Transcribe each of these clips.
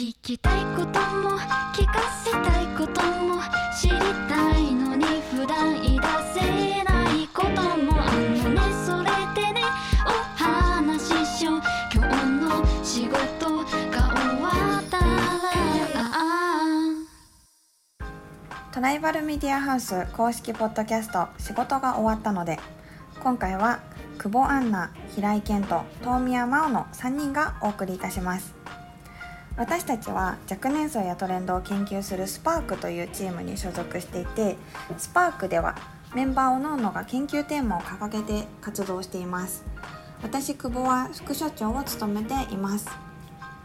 聞きたいことも聞かせたいことも知りたいのに普段言い出せないこともあんのね。それでねお話ししよう。今日の仕事が終わったら。トライバルメディアハウス公式ポッドキャスト仕事が終わったので今回は久保アンナ平井健人遠宮真央の3人がお送りいたします。私たちは若年層やトレンドを研究するスパークというチームに所属していてスパークではメンバーおのおのが研究テーマを掲げて活動しています。私久保は副所長を務めています。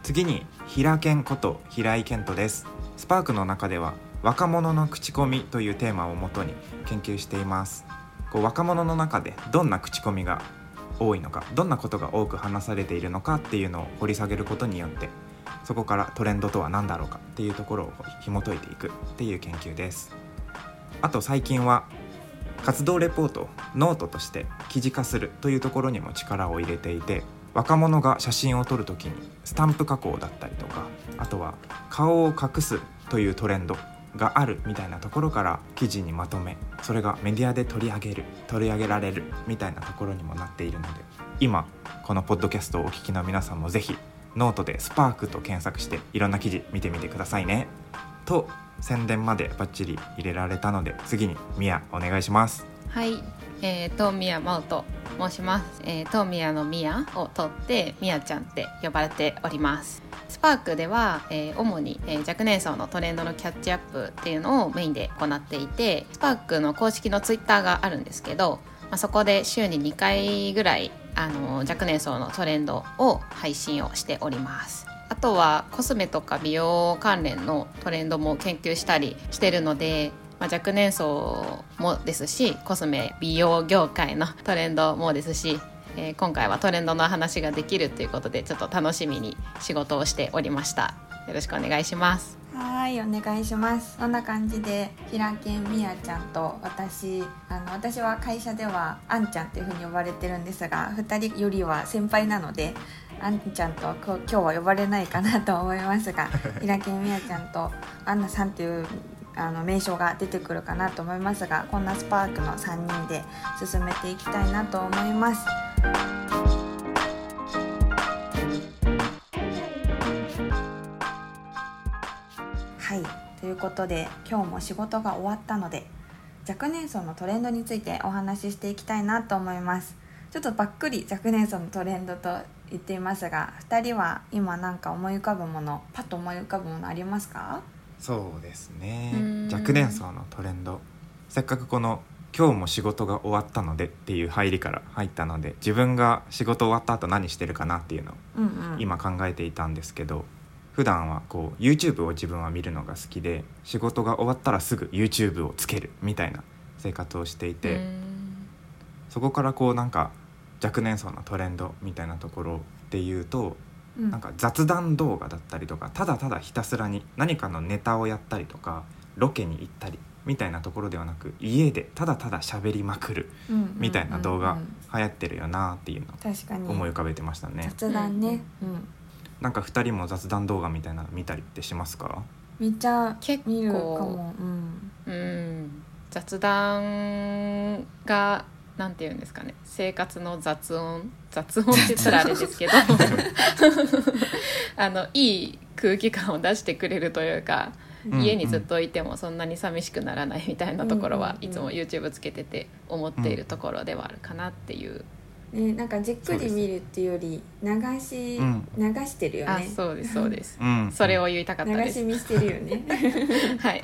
次に平健こと平井健人です。スパークの中では若者の口コミというテーマをもとに研究しています。こう若者の中でどんな口コミが多いのかどんなことが多く話されているのかっていうのを掘り下げることによってそこからトレンドとは何だろうかっていうところを紐解いていくっていう研究です。あと最近は活動レポートノートとして記事化するというところにも力を入れていて若者が写真を撮るときにスタンプ加工だったりとかあとは顔を隠すというトレンドがあるみたいなところから記事にまとめそれがメディアで取り上げる取り上げられるみたいなところにもなっているので今このポッドキャストをお聞きの皆さんもぜひノートで「スパークと検索していろんな記事見てみてくださいね。と宣伝までバッチリ入れられたので次にミヤお願いします。はい、えー、東宮真生と申します、えー、東宮の宮を取ってみやちゃんって呼ばれております。スパークでは、えー主に、えー若年層のトレンドのキャッチアップっていうのをメインで行っていてスパークの公式のツイッターがあるんですけど、まあ、そこで週に2回ぐらいあの若年層のトレンドを配信をしております。あとはコスメとか美容関連のトレンドも研究したりしてるので、まあ、若年層もですしコスメ美容業界のトレンドもですし、えー今回はトレンドの話ができるということでちょっと楽しみに仕事をしておりました。よろしくお願いします。はいお願いしますそんな感じで平健みやちゃんと私あの私は会社ではあんちゃんっていう風に呼ばれてるんですが2人よりは先輩なのであんちゃんとこ今日は呼ばれないかなと思いますが 平健みやちゃんとアンナさんっていうあの名称が出てくるかなと思いますがこんなスパークの3人で進めていきたいなと思います。ということで今日も仕事が終わったので若年層のトレンドについてお話ししていきたいなと思います。ちょっとばっくり若年層のトレンドと言っていますが2人は今なんか思い浮かぶものパッと思い浮かぶものありますか？そうですね。若年層のトレンド。せっかくこの今日も仕事が終わったのでっていう入りから入ったので自分が仕事終わった後何してるかなっていうのをうんうん。今考えていたんですけど普段はこう YouTube を自分は見るのが好きで仕事が終わったらすぐ YouTube をつけるみたいな生活をしていて、そこからこうなんか若年層のトレンドみたいなところで言うとうん。なんか雑談動画だったりとかただただひたすらに何かのネタをやったりとかロケに行ったりみたいなところではなく家でただただ喋りまくるみたいな動画流行ってるよなっていうのを確かに。思い浮かべてましたね。雑談ね、うんなんか2人も雑談動画みたいなの見たりってしますか？めっちゃ結構。見るかも、うん、うん。雑談がなんて言うんですかね。生活の雑音。雑音って言ったらあれですけど。あのいい空気感を出してくれるというか、うん。家にずっといてもそんなに寂しくならないみたいなところは、うんうんうんいつも YouTube つけてて思っているところではあるかなっていう、ね、なんかじっくり見るっていうより流し、うん。流してるよあねそうですそうです、うん、それを言いたかったです。流し見してるよね。はい。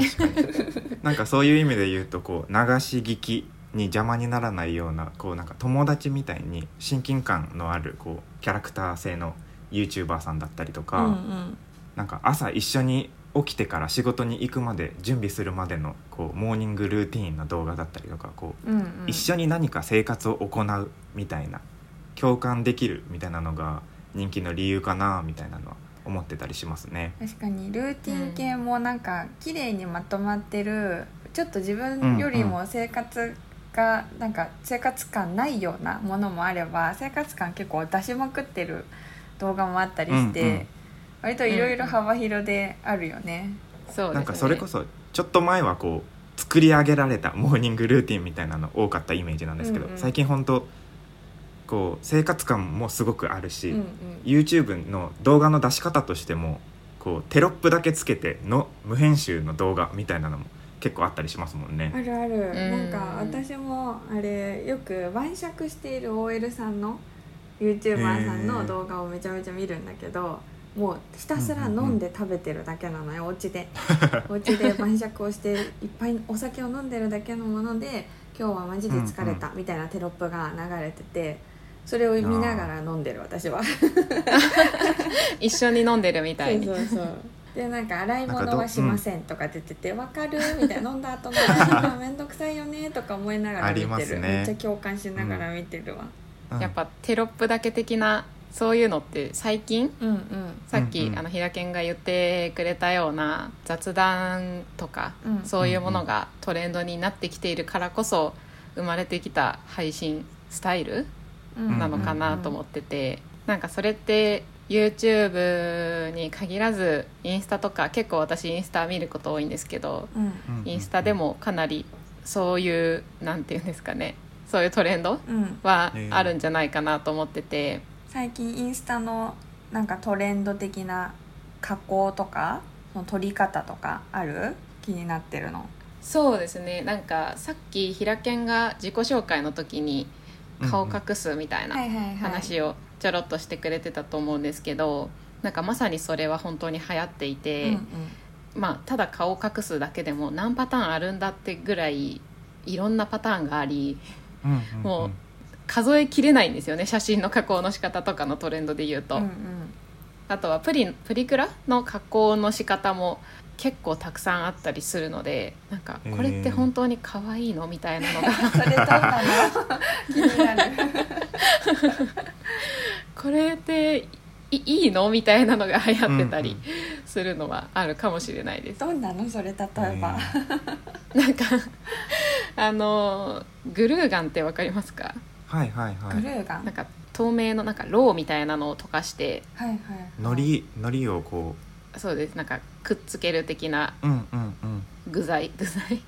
なんかそういう意味で言うとこう流し聞きに邪魔にならないようなこうなんか友達みたいに親近感のあるこうキャラクター性の YouTuber さんだったりとか、うんうん。なんか朝一緒に起きてから仕事に行くまで準備するまでのこうモーニングルーティーンの動画だったりとかこう、うんうん。一緒に何か生活を行うみたいな共感できるみたいなのが人気の理由かなみたいなのは思ってたりしますね。確かにルーティン系もなんか綺麗にまとまってるちょっと自分よりも生活がなんか生活感ないようなものもあれば生活感結構出しまくってる動画もあったりして、うんうん。割といろいろ幅広であるよね、そうですね。なんかそれこそちょっと前はこう作り上げられたモーニングルーティンみたいなの多かったイメージなんですけど、うんうん。最近本当こう生活感もすごくあるし、うんうん。YouTube の動画の出し方としてもこうテロップだけつけての無編集の動画みたいなのも結構あったりしますもんね。あ。るある、ん。なんか私もあれよく晩酌している OL さんの YouTuber さんの動画をめちゃめちゃ見るんだけど、もうひたすら飲んで食べてるだけなのよ、お家で。お家で晩酌をしていっぱいお酒を飲んでるだけのもので今日はマジで疲れたみたいなテロップが流れててそれを見ながら飲んでる私は。一緒に飲んでるみたいに。そうそうそう。でなんか洗い物はしませんとかって言ってて「わかる?」みたいな飲んだ後の洗い物めんどくさいよねとか思いながら見てる、すね。めっちゃ共感しながら見てるわ、うん。やっぱテロップだけ的なそういうのって最近うんうん。さっき、うんうん。あの平健が言ってくれたような雑談とか、うん。そういうものがトレンドになってきているからこそ生まれてきた配信スタイルうんなのかなと思ってて、なんかそれって YouTube に限らずインスタとか結構私インスタ見ること多いんですけどインスタでもかなりそういうなんていうんですかねそういうトレンドうん。はええあるんじゃないかなと思ってて。最近インスタのなんかトレンド的な加工とかその撮り方とかある？気になってるの。そうですね。なんかさっき平健が自己紹介の時に顔隠すみたいな話をちょろっとしてくれてたと思うんですけどなんかまさにそれは本当に流行っていて、うんうん。まあただ顔を隠すだけでも何パターンあるんだってぐらいいろんなパターンがありうんうんうん。もう数えきれないんですよね写真の加工の仕方とかのトレンドで言うと。うんうん。あとはプリプリクラの加工の仕方も結構たくさんあったりするのでなんかこれって本当に可愛いの？みたいなのが。それどうな？の気になる。これっていいいの？みたいなのが流行ってたりするのはあるかもしれないです。どんなの？それ例えば、なんかあのグルーガンってわかりますか？はいはいはい。グルーガン？なんか透明のなんかロウみたいなのを溶かして。はいはいのりのりをこそうです。なんかくっつける的なううんうんうん。具材。具材。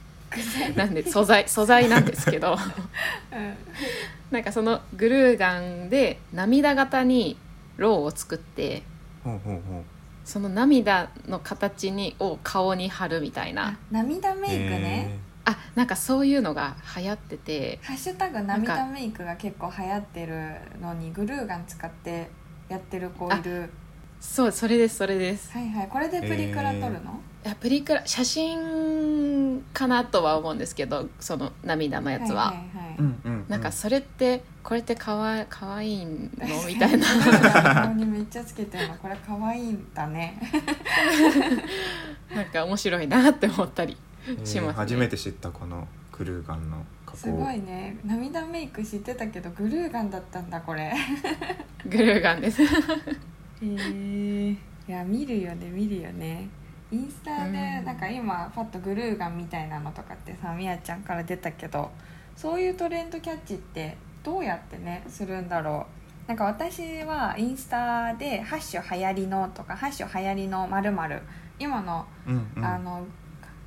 なんで素材素材なんですけど。うん。なんかそのグルーガンで涙型にロウを作ってほうほうほう。その涙の形にを顔に貼るみたいな。あ涙メイクね、あなんかそういうのが流行ってて。ハッシュタグなん涙かメイクが結構流行ってるのにグルーガン使ってやってる子いるそうそれですそれです。はいはい。これでプリクラ撮るの、いやプリクラ写真かなとは思うんですけどその涙のやつは、はいはいはい。うんうんうん。なんかそれってこれってかわいかわいいの？みたいな。顔にめっちゃつけてるの。これ可愛いんだね。なんか面白いなって思ったりえーしますね。初めて知ったこのグルーガンの加工。すごいね。涙メイク知ってたけどグルーガンだったんだこれ。へグルーガンですえいや見るよね見るよね。インスタでうん。なんか今パッとグルーガンみたいなのとかってさみやちゃんから出たけどそういうトレンドキャッチってどうやってねするんだろう。なんか私はインスタで「ハッシュ流行りの」とか「ハッシュ流行りのまる今のうんうん。あの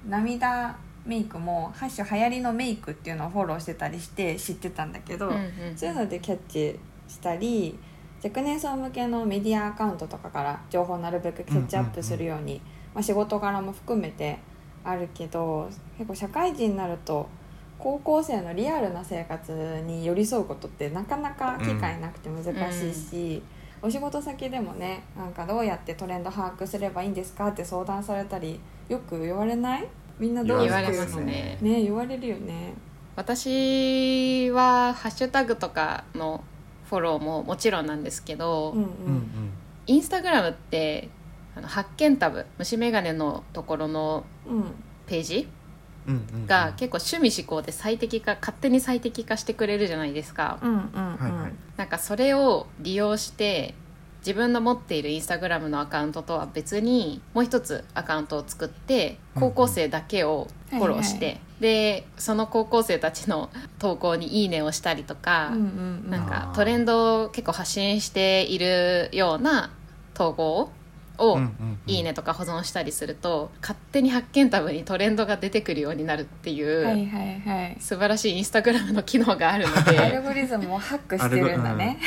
涙メイクも「ハッシュ流行りのメイク」っていうのをフォローしてたりして知ってたんだけど、うんうん。そういうのでキャッチしたり若年層向けのメディアアカウントとかから情報をなるべくキャッチアップするように、まあ、仕事柄も含めてあるけど結構社会人になると高校生のリアルな生活に寄り添うことってなかなか機会なくて難しいし、お仕事先でもねなんかどうやってトレンド把握すればいいんですかって相談されたりよく言われない？みんなどう言われますね。ね言われるよね。私はハッシュタグとかのフォローももちろんなんですけど、うんううん。んインスタグラムってあの発見タブ虫眼鏡のところのうん。ページが結構趣味思考で最適化勝手に最適化してくれるじゃないですか、うんうんうん。はいはいなんかそれを利用して自分の持っているインスタグラムのアカウントとは別にもう一つアカウントを作って高校生だけをフォローして、はいはでその高校生たちの投稿に「いいね」をしたりとか、うんうんうん。なんかトレンドを結構発信しているような投稿をを、うんうんうんいいねとか保存したりすると勝手に発見タブにトレンドが出てくるようになるっていう、はいはいはい。素晴らしいインスタグラムの機能があるのアルでゴリズムをハックしてるんだね。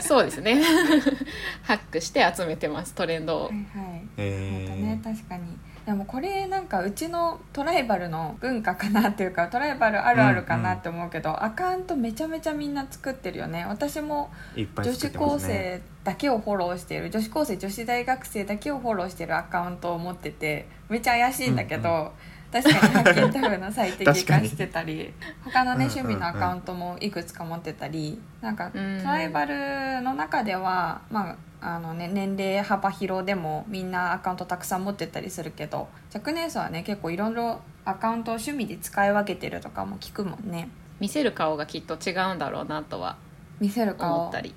そうですね。ハックして集めてますトレンドを。はいはい。えなるほどね確かにでもこれなんかうちのトライバルの文化かなっていうかトライバルあるあるかなって思うけど、アカウントめちゃめちゃみんな作ってるよね。私も女子高ね生だけをフォローしている。女子高生女子大学生だけをフォローしてるアカウントを持っててめっちゃ怪しいんだけど、うん確かに。発見タブの最適化してたり他のね趣味のアカウントもいくつか持ってたりなんかトうん。ライバルの中では、まああのね、年齢幅広でもみんなアカウントたくさん持ってたりするけど若年層はね結構いろいろアカウントを趣味で使い分けてるとかも聞くもんね。見せる顔がきっと違うんだろうなとは見せる顔？思ったり。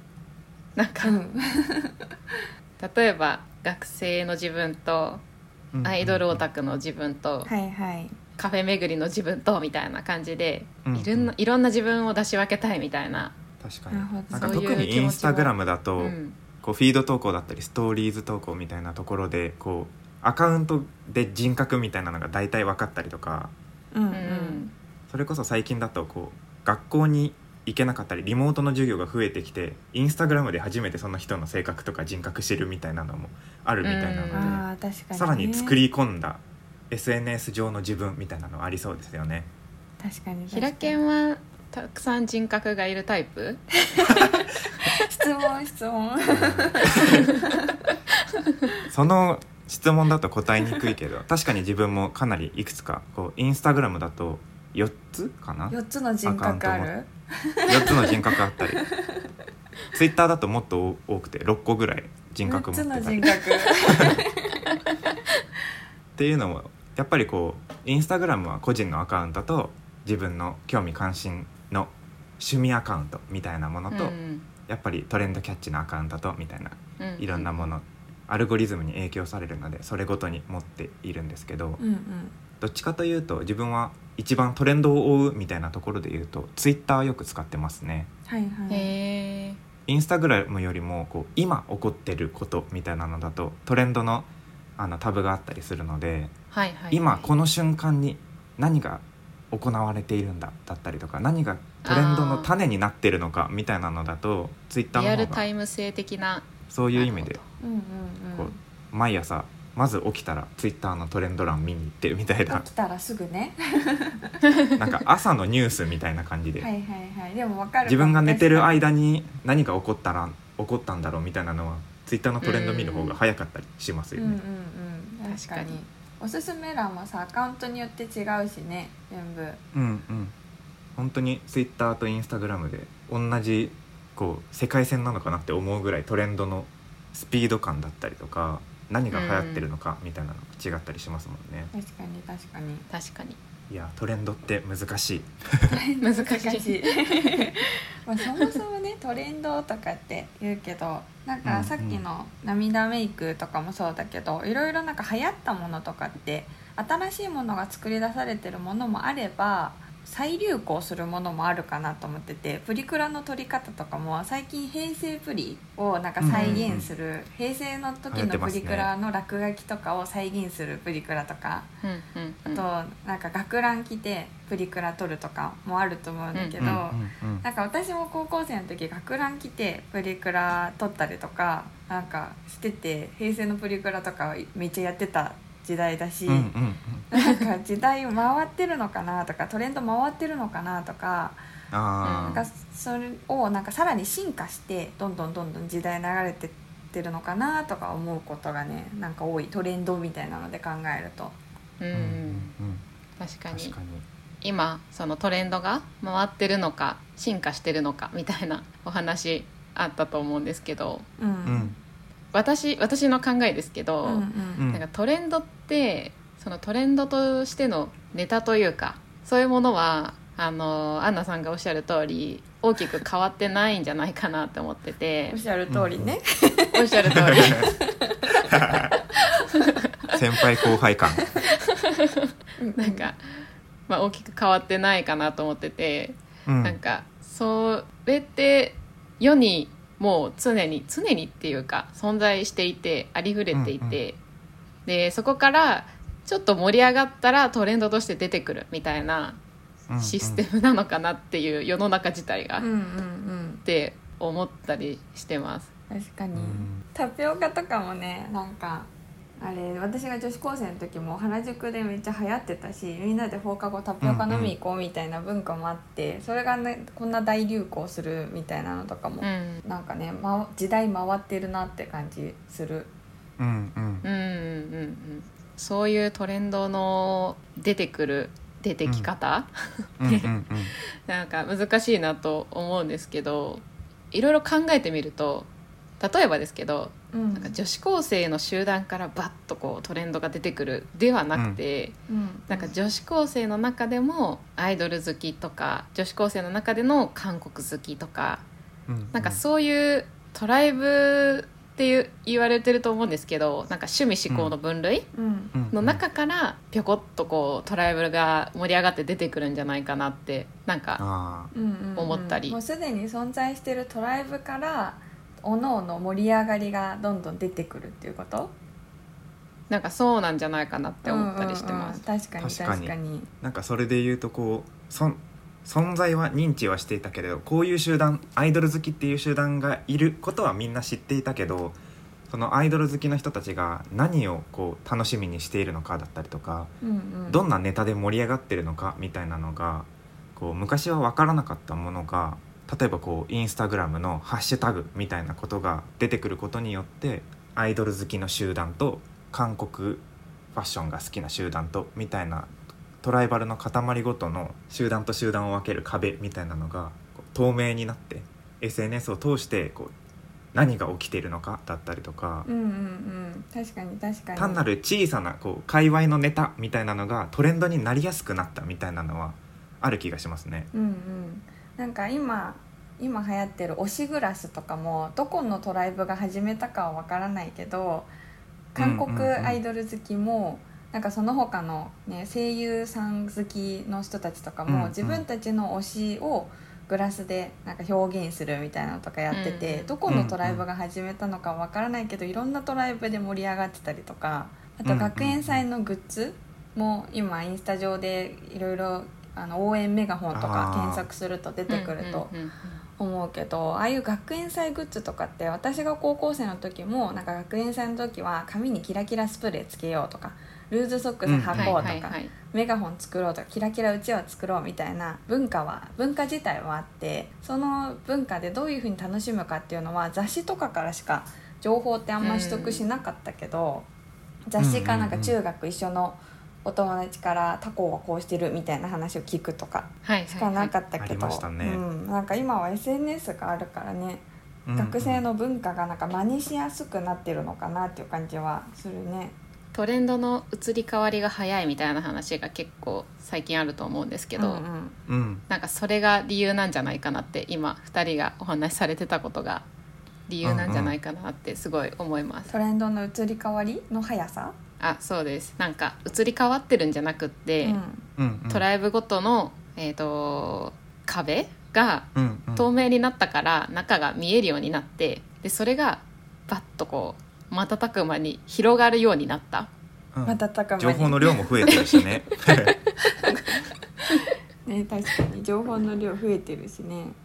なんか、うん。例えば学生の自分とアイドルオタクの自分と、はいはい。カフェ巡りの自分とみたいな感じで、うんいろんないろんな自分を出し分けたいみたいな、確かに。なんか特にインスタグラムだと、うん。こうフィード投稿だったりストーリーズ投稿みたいなところでこうアカウントで人格みたいなのが大体分かったりとかうんううんん。それこそ最近だとこう学校に行けなかったりリモートの授業が増えてきてインスタグラムで初めてその人の性格とか人格知るみたいなのもあるみたいなので、うんあー確かに、ね、さらに作り込んだ SNS 上の自分みたいなのありそうですよね。確かにひらけんはたくさん人格がいるタイプ？質問質問。その質問だと答えにくいけど確かに自分もかなりいくつかこうインスタグラムだと4つかな？4つの人格ある？4つの人格あったり。ツイッターだともっと多くて6個ぐらい人格4つの持ってたり。っていうのもやっぱりこうインスタグラムは個人のアカウントと自分の興味関心の趣味アカウントみたいなものと、うん。やっぱりトレンドキャッチのアカウントとみたいなうん。いろんなもの、アルゴリズムに影響されるのでそれごとに持っているんですけど、うんうんどっちかというと自分は一番トレンドを追うみたいなところで言うとツイッターよく使ってますね。はいはい。インスタグラムよりもこう今起こってることみたいなのだとトレンドのあのタブがあったりするので、はいはい。はい今この瞬間に何が行われているんだだったりとか何がトレンドの種になってるのかみたいなのだとツイッターリアルの方がタイム性的な。そういう意味でうんうん。こう毎朝まず起きたらツイッターのトレンド欄見に行ってるみたいうんな。起きたらすぐね。なんか朝のニュースみたいな感じで、はいはいはい。でも分かる自分が寝てる確間に何が起こったら起こったんだろうみたいなのはツイッターのトレンド見る方が早かったりしますよね。うんうん確かに。おすすめ欄もさアカウントによって違うしね。全部。うんうん。本当にツイッターとインスタグラムで同じこう世界線なのかなって思うぐらいトレンドのスピード感だったりとか何が流行ってるのかみたいなのが違ったりしますもんね。確かに確かに確かにいやトレンドって難しい。難しい まあそもそもねトレンドとかって言うけどなんかさっきの涙メイクとかもそうだけどいろいろなんか流行ったものとかって新しいものが作り出されてるものもあれば再流行するものもあるかなと思っててプリクラの撮り方とかも最近平成プリをなんか再現する、平成の時のプリクラの落書きとかを再現するプリクラとかうんうんうん。あとなんか学ラン着てプリクラ撮るとかもあると思うんだけど、うんうんうん。なんか私も高校生の時学ラン着てプリクラ撮ったりとかなんかしてて平成のプリクラとかめっちゃやってた時代だし、うんうんうん。なんか時代回ってるのかなとかトレンド回ってるのかなとかあなんかそれをなんかさらに進化してどんどんどんどん時代流れてってるのかなとか思うことがねなんか多いトレンドみたいなので考えると。うんうん。確かに。確かに。今そのトレンドが回ってるのか進化してるのかみたいなお話あったと思うんですけど。うん。うん私私の考えですけど、うんうん。なんかトレンドってそのトレンドとしてのネタというかそういうものはあのアンナさんがおっしゃる通り大きく変わってないんじゃないかなって思ってて。おっしゃる通りね。おっしゃる通り。先輩後輩感。なんか、まあ、大きく変わってないかなと思ってて、うん。なんかそれって世にもう常に常にっていうか存在していてありふれていて、でそこからちょっと盛り上がったらトレンドとして出てくるみたいなうんうん。システムなのかなっていう世の中自体が、っうんうんうん。て思ったりしてます。確かに、うん。タピオカとかもねなんかあれ私が女子高生の時も原宿でめっちゃ流行ってたしみんなで放課後タピオカ飲み行こうみたいな文化もあって、それがねこんな大流行するみたいなのとかも、うん。なんかね、ま、時代回ってるなって感じする。うんうん。うんうんうんうん。そういうトレンドの出てくる出てき方、うん。うんうんなんか難しいなと思うんですけどいろいろ考えてみると例えばですけどうん。なんか女子高生の集団からバッとこうトレンドが出てくるではなくて、うん。なんか女子高生の中でもアイドル好きとか女子高生の中での韓国好きとかうん。なんかそういうトライブっていう言われてると思うんですけどなんか趣味思考の分類の中からぴょこっとこうトライブが盛り上がって出てくるんじゃないかなってなんかあうんうんうん。思ったり。もうすでに存在してるトライブからおのおの盛り上がりがどんどん出てくるっていうこと？なんかそうなんじゃないかなって思ったりしてます。うんうんうん。確かに確かに。確かに。ーなんかそれで言うとこうそん存在は認知はしていたけれどこういう集団アイドル好きっていう集団がいることはみんな知っていたけどそのアイドル好きの人たちが何をこう楽しみにしているのかだったりとかうんうん。どんなネタで盛り上がってるのかみたいなのがこう昔は分からなかったものが例えばこうインスタグラムのハッシュタグみたいなことが出てくることによってアイドル好きの集団と韓国ファッションが好きな集団とみたいなトライバルの塊ごとの集団と集団を分ける壁みたいなのが透明になって SNS を通してこう何が起きているのかだったりとか。うんうんうん。確かに確かに。単なる小さなこう界隈のネタみたいなのがトレンドになりやすくなったみたいなのはある気がしますね。うんうんなんか今今流行ってる推しグラスとかもどこのトライブが始めたかはわからないけど韓国うんうんうんアイドル好きもなんかその他の、ね、声優さん好きの人たちとかも、うんうん。自分たちの推しをグラスでなんか表現するみたいなのとかやってて、うん。うんどこのトライブが始めたのかわからないけどいろんなトライブで盛り上がってたりとかあと学園祭のグッズも今インスタ上でいろいろあの応援メガホンとか検索すると出てくるとうんうんうん思うけどああいう学園祭グッズとかって私が高校生の時もなんか学園祭の時は髪にキラキラスプレーつけようとかルーズソックス履こうとか、メガホン作ろうとかキラキラうちわ作ろうみたいな文化は文化自体はあってその文化でどういうふうに楽しむかっていうのは雑誌とかからしか情報ってあんま取得しなかったけど、雑誌かなんか中学一緒のお友達から他校はこうしてるみたいな話を聞くとか。はいしかなかったけど、ね。うん、なんか今は SNS があるからね、学生の文化がなんか真似しやすくなってるのかなっていう感じはするね。トレンドの移り変わりが早いみたいな話が結構最近あると思うんですけど、うんうん。うん。なんかそれが理由なんじゃないかなって今2人がお話しされてたことが理由なんじゃないかなってすごい思います。トレンドの移り変わりの速さ、あそうです。なんか移り変わってるんじゃなくって、うん。トライブごとの、えー、と壁が透明になったから中が見えるようになってでそれがバッとこう瞬く間に広がるようになった。うん。瞬く間に。情報の量も増えてるしね。ね確かに情報の量増えてるしね。うん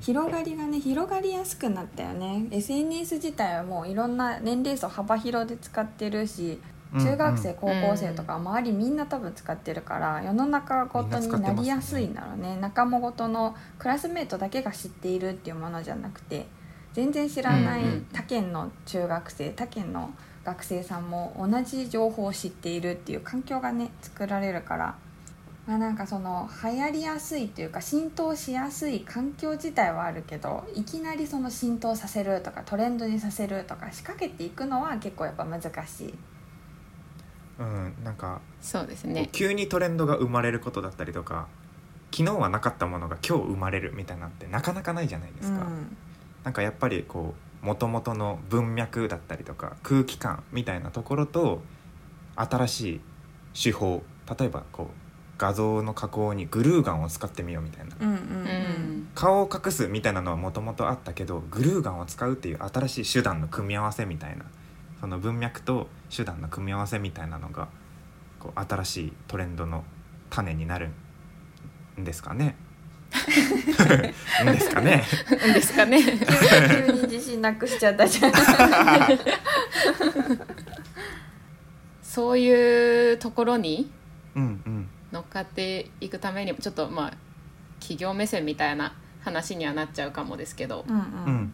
広がりがね広がりやすくなったよね。SNS 自体はもういろんな年齢層幅広で使ってるし中学生、高校生とか周りみんな多分使ってるから世の中ごとになりやすいんだろうね。仲間ごとのクラスメートだけが知っているっていうものじゃなくて全然知らないうんうん。他県の中学生他県の学生さんも同じ情報を知っているっていう環境がね作られるから。まあ、なんかその流行りやすいというか浸透しやすい環境自体はあるけどいきなりその浸透させるとかトレンドにさせるとか仕掛けていくのは結構やっぱ難しい。うん、なんか、そうですね急にトレンドが生まれることだったりとか昨日はなかったものが今日生まれるみたいなのってなかなかないじゃないですか。うんなんかやっぱりこう元々の文脈だったりとか空気感みたいなところと新しい手法例えばこう画像の加工にグルーガンを使ってみようみたいな。うんうんうん。顔を隠すみたいなのはもともとあったけどグルーガンを使うっていう新しい手段の組み合わせみたいな。その文脈と手段の組み合わせみたいなのがこう新しいトレンドの種になるんですかね。んですかね。うんですかね。急に自信なくしちゃったじゃん。そういうところにうんうん乗っかっていくためにもちょっとまあ企業目線みたいな話にはなっちゃうかもですけど、うんううんん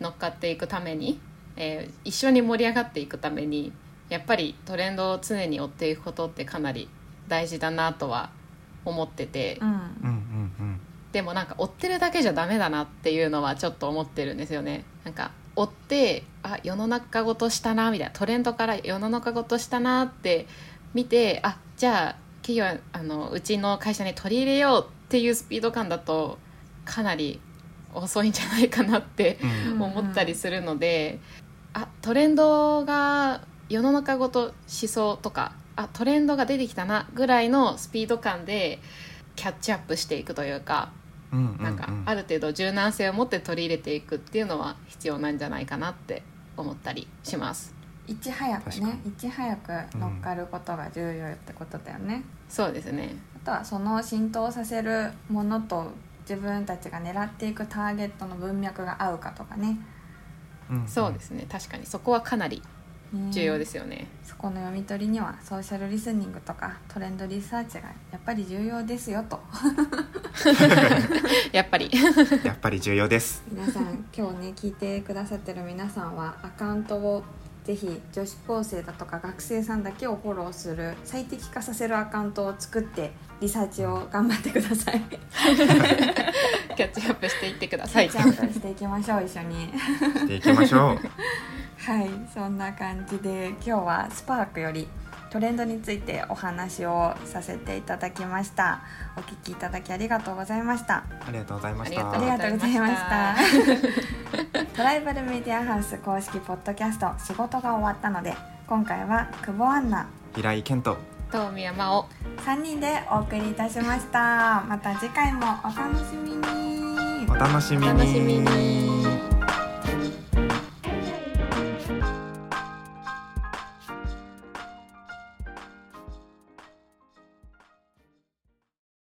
乗っかっていくために、えー一緒に盛り上がっていくためにやっぱりトレンドを常に追っていくことってかなり大事だなとは思ってて、うんでもなんか追ってるだけじゃダメだなっていうのはちょっと思ってるんですよね。なんか追ってあ世の中ごとしたなみたいなトレンドから世の中ごとしたなって見てあじゃあ企業はあのうちの会社に取り入れようっていうスピード感だとかなり遅いんじゃないかなってうんうん思ったりするので、あトレンドが世の中ごとしそうとかあトレンドが出てきたなぐらいのスピード感でキャッチアップしていくというか。うんうんうんなんかある程度柔軟性を持って取り入れていくっていうのは必要なんじゃないかなって思ったりしますいち早くねいち早く乗っかることが重要ってことだよね、そうですね。あとはその浸透させるものと自分たちが狙っていくターゲットの文脈が合うかとかね。うんん。そうですね。確かにそこはかなりね重要ですよね、そこの読み取りにはソーシャルリスニングとかトレンドリサーチがやっぱり重要ですよと。やっぱり。やっぱり重要です。皆さん今日ね聞いてくださってる皆さんはアカウントをぜひ女子高生だとか学生さんだけをフォローする最適化させるアカウントを作ってリサーチを頑張ってください。キャッチアップしていってください。キャッチアップしていきましょう一緒に。していきましょう。はいそんな感じで今日はスパークよりトレンドについてお話をさせていただきました。お聞きいただきありがとうございました。ありがとうございました。ありがありがとうございました。あ トライバルメディアハウス公式ポッドキャスト仕事が終わったので今回は久保アンナ平井健人東宮真央。3人でお送りいたしました。また次回もお楽しみに。お楽しみに